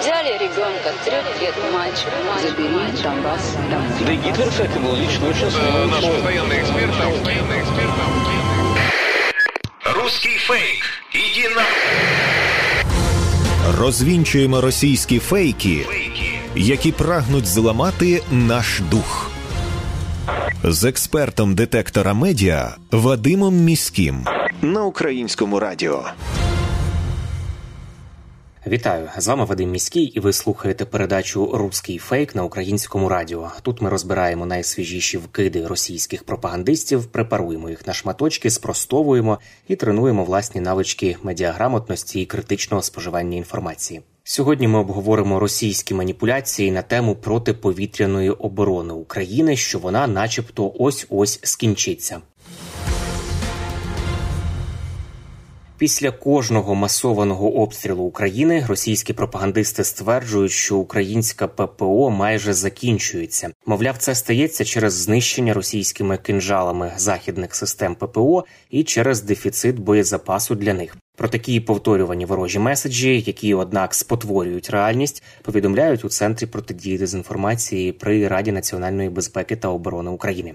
Взяли ребенка, трех лет мальчик, забери Донбасс домой. Да и Гитлер, кстати, был лично очень Э, Наш смелый постоянный эксперт, наш постоянный эксперт. Русский фейк. Иди на... Розвінчуємо російські фейки, які прагнуть зламати наш дух. З експертом детектора медіа Вадимом Міським на українському радіо. Вітаю з вами Вадим Міський, і ви слухаєте передачу Руський фейк на українському радіо. Тут ми розбираємо найсвіжіші вкиди російських пропагандистів, препаруємо їх на шматочки, спростовуємо і тренуємо власні навички медіаграмотності і критичного споживання інформації. Сьогодні ми обговоримо російські маніпуляції на тему протиповітряної оборони України, що вона, начебто, ось ось скінчиться. Після кожного масованого обстрілу України російські пропагандисти стверджують, що українська ППО майже закінчується. Мовляв, це стається через знищення російськими кинжалами західних систем ППО і через дефіцит боєзапасу для них. Про такі повторювані ворожі меседжі, які, однак, спотворюють реальність, повідомляють у центрі протидії дезінформації при Раді національної безпеки та оборони України.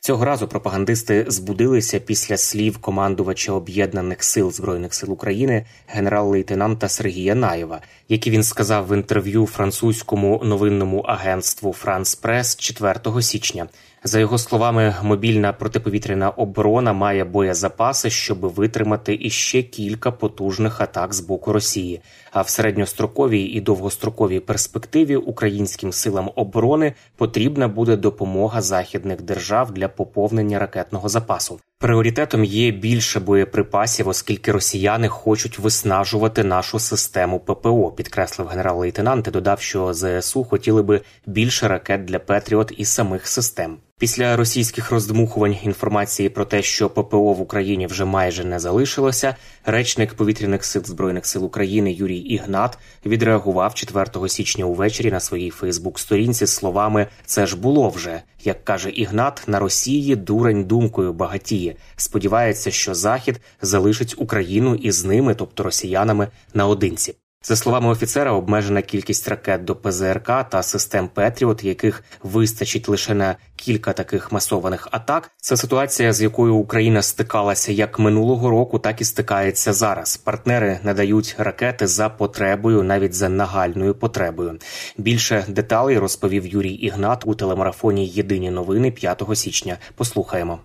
Цього разу пропагандисти збудилися після слів командувача об'єднаних сил збройних сил України генерал-лейтенанта Сергія Наєва, які він сказав в інтерв'ю французькому новинному агентству Франс Прес 4 січня. За його словами, мобільна протиповітряна оборона має боєзапаси, щоб витримати іще кілька потужних атак з боку Росії. А в середньостроковій і довгостроковій перспективі українським силам оборони потрібна буде допомога західних держав для поповнення ракетного запасу. Пріоритетом є більше боєприпасів, оскільки росіяни хочуть виснажувати нашу систему ППО. Підкреслив генерал-лейтенант і додав, що ЗСУ хотіли би більше ракет для Петріот і самих систем. Після російських роздмухувань інформації про те, що ППО в Україні вже майже не залишилося, речник повітряних сил збройних сил України Юрій Ігнат відреагував 4 січня увечері на своїй Фейсбук-сторінці словами Це ж було вже. Як каже Ігнат, на Росії дурень думкою багатіє. Сподівається, що Захід залишить Україну із ними, тобто росіянами, наодинці. За словами офіцера, обмежена кількість ракет до ПЗРК та систем Петріот, яких вистачить лише на кілька таких масованих атак. Це ситуація, з якою Україна стикалася як минулого року, так і стикається зараз. Партнери надають ракети за потребою, навіть за нагальною потребою. Більше деталей розповів Юрій Ігнат у телемарафоні Єдині новини 5 січня. Послухаємо.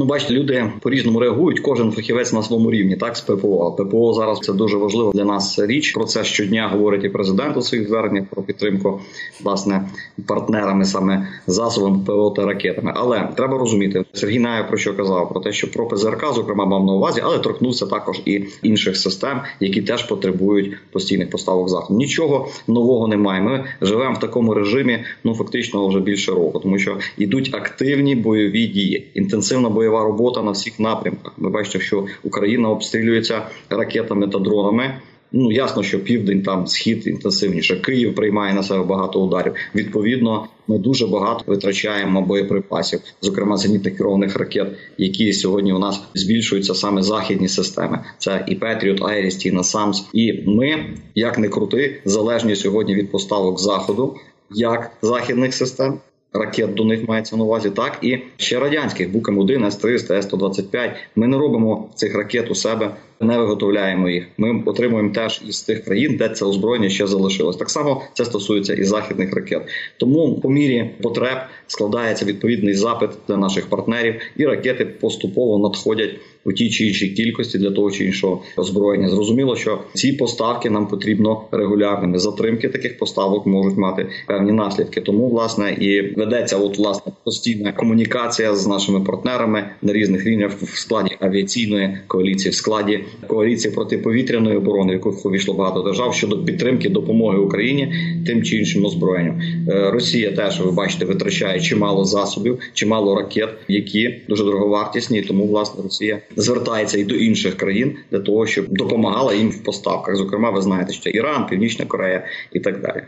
Ну, бачите, люди по-різному реагують. Кожен фахівець на своєму рівні, так з ППО. ППО зараз це дуже важлива для нас річ. Про це щодня говорить і президент у своїх зверненнях про підтримку власне партнерами, саме засобами ППО та ракетами. Але треба розуміти, Сергій Наєв про що казав про те, що про ПЗРК, зокрема, мав на увазі, але торкнувся також і інших систем, які теж потребують постійних поставок заходу. Нічого нового немає. Ми живемо в такому режимі, ну фактично вже більше року, тому що йдуть активні бойові дії, інтенсивна бойова бойова робота на всіх напрямках. Ми бачите, що Україна обстрілюється ракетами та дронами. Ну ясно, що південь там схід інтенсивніше. Київ приймає на себе багато ударів. Відповідно, ми дуже багато витрачаємо боєприпасів, зокрема зенітних керованих ракет, які сьогодні у нас збільшуються саме західні системи. Це і Петріот, Айріс, і Насамс. І ми, як не крути, залежні сьогодні від поставок заходу, як західних систем ракет до них мається на увазі, так і ще радянських букам 1 С-300, С-125. Ми не робимо цих ракет у себе, не виготовляємо їх. Ми отримуємо теж із тих країн, де це озброєння ще залишилось. Так само це стосується і західних ракет. Тому по мірі потреб складається відповідний запит для наших партнерів, і ракети поступово надходять у тій чи іншій кількості для того чи іншого озброєння. Зрозуміло, що ці поставки нам потрібно регулярними. Затримки таких поставок можуть мати певні наслідки. Тому власне і ведеться от власне постійна комунікація з нашими партнерами на різних рівнях в складі авіаційної коаліції, в складі коаліції протиповітряної оборони, в яку увійшло багато держав щодо підтримки допомоги Україні тим чи іншим озброєнням. Е, Росія теж ви бачите витрачає чимало засобів, чимало ракет, які дуже дороговартісні. Тому власне Росія звертається і до інших країн для того, щоб допомагала їм в поставках. Зокрема, ви знаєте, що Іран, Північна Корея і так далі.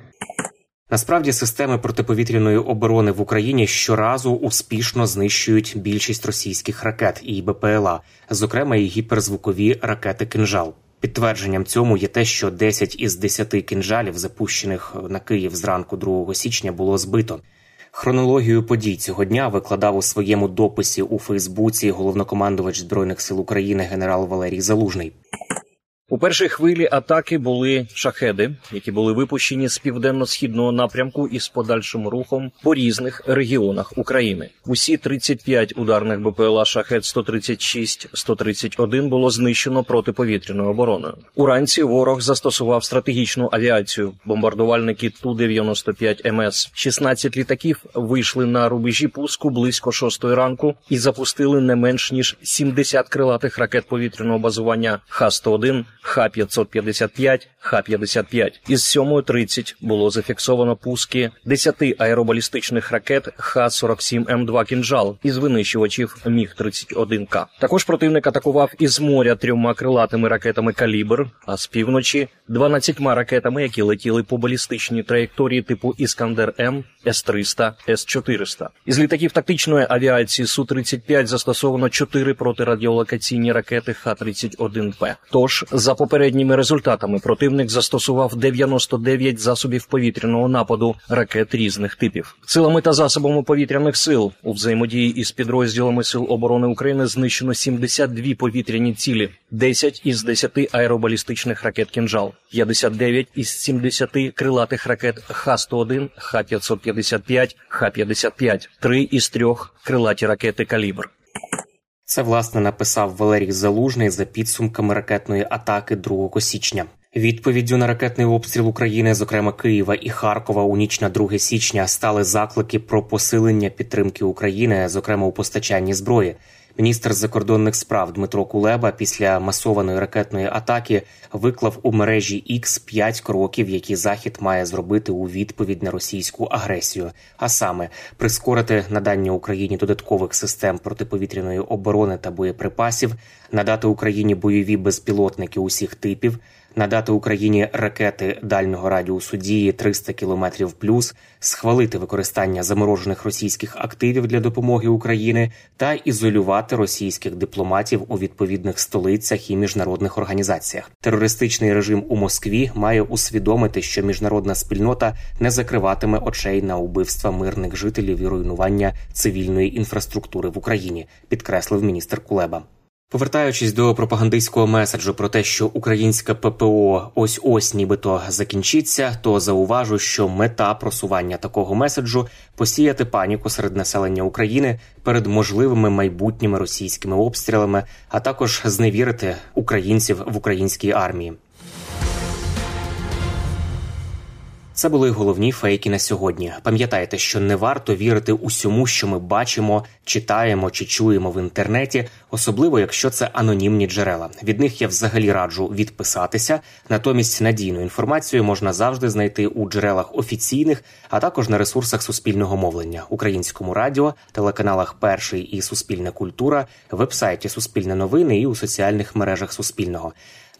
Насправді системи протиповітряної оборони в Україні щоразу успішно знищують більшість російських ракет і БПЛА, зокрема і гіперзвукові ракети «Кинжал». Підтвердженням цьому є те, що 10 із 10 кінжалів, запущених на Київ зранку 2 січня, було збито. Хронологію подій цього дня викладав у своєму дописі у Фейсбуці головнокомандувач збройних сил України генерал Валерій Залужний. У першій хвилі атаки були шахеди, які були випущені з південно-східного напрямку із подальшим рухом по різних регіонах України. Усі 35 ударних БПЛА шахет 136-131 було знищено протиповітряною обороною. Уранці ворог застосував стратегічну авіацію. Бомбардувальники ту 95 МС 16 літаків вийшли на рубежі пуску близько 6 ранку і запустили не менш ніж 70 крилатих ракет повітряного базування Х-101, Х-555, Х-55. Із 7.30 було зафіксовано пуски 10 аеробалістичних ракет Х-47М2 «Кінжал» із винищувачів Міг-31К. Також противник атакував із моря трьома крилатими ракетами «Калібр», а з півночі 12 ракетами, які летіли по балістичній траєкторії типу «Іскандер-М», С-300, С-400. Із літаків тактичної авіації Су-35 застосовано 4 протирадіолокаційні ракети Х-31П. Тож, за попередніми результатами, противник застосував 99 засобів повітряного нападу ракет різних типів. Силами та засобами повітряних сил у взаємодії із підрозділами сил оборони України знищено 72 повітряні цілі, 10 із 10 аеробалістичних ракет «Кінжал», 59 із 70 крилатих ракет Х-101, Х-555, Х-55, 3 із 3 крилаті ракети «Калібр». Це власне написав Валерій Залужний за підсумками ракетної атаки 2 січня. Відповіддю на ракетний обстріл України, зокрема Києва і Харкова, у ніч на 2 січня стали заклики про посилення підтримки України, зокрема у постачанні зброї. Міністр закордонних справ Дмитро Кулеба після масованої ракетної атаки виклав у мережі X 5 кроків, які захід має зробити у відповідь на російську агресію, а саме прискорити надання Україні додаткових систем протиповітряної оборони та боєприпасів, надати Україні бойові безпілотники усіх типів. Надати Україні ракети дальнього радіусу дії 300 км плюс, схвалити використання заморожених російських активів для допомоги Україні та ізолювати російських дипломатів у відповідних столицях і міжнародних організаціях. Терористичний режим у Москві має усвідомити, що міжнародна спільнота не закриватиме очей на убивства мирних жителів і руйнування цивільної інфраструктури в Україні, підкреслив міністр Кулеба. Повертаючись до пропагандистського меседжу про те, що українська ППО ось ось нібито закінчиться, то зауважу, що мета просування такого меседжу посіяти паніку серед населення України перед можливими майбутніми російськими обстрілами, а також зневірити українців в українській армії. Це були головні фейки на сьогодні. Пам'ятайте, що не варто вірити усьому, що ми бачимо, читаємо чи чуємо в інтернеті, особливо якщо це анонімні джерела. Від них я взагалі раджу відписатися. Натомість надійну інформацію можна завжди знайти у джерелах офіційних, а також на ресурсах суспільного мовлення, українському радіо, телеканалах Перший і Суспільна культура, вебсайті Суспільне новини і у соціальних мережах Суспільного.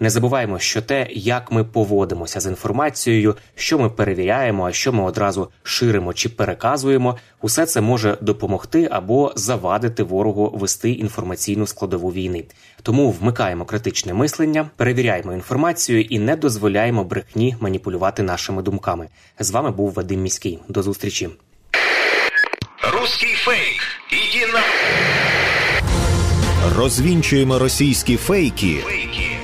Не забуваємо, що те, як ми поводимося з інформацією, що ми перевіряємо, а що ми одразу ширимо чи переказуємо, усе це може допомогти або завадити ворогу вести інформаційну складову війни. Тому вмикаємо критичне мислення, перевіряємо інформацію і не дозволяємо брехні маніпулювати нашими думками. З вами був Вадим Міський. До зустрічі. Русський фейк. Іди на... Розвінчуємо російські фейки, Фейки.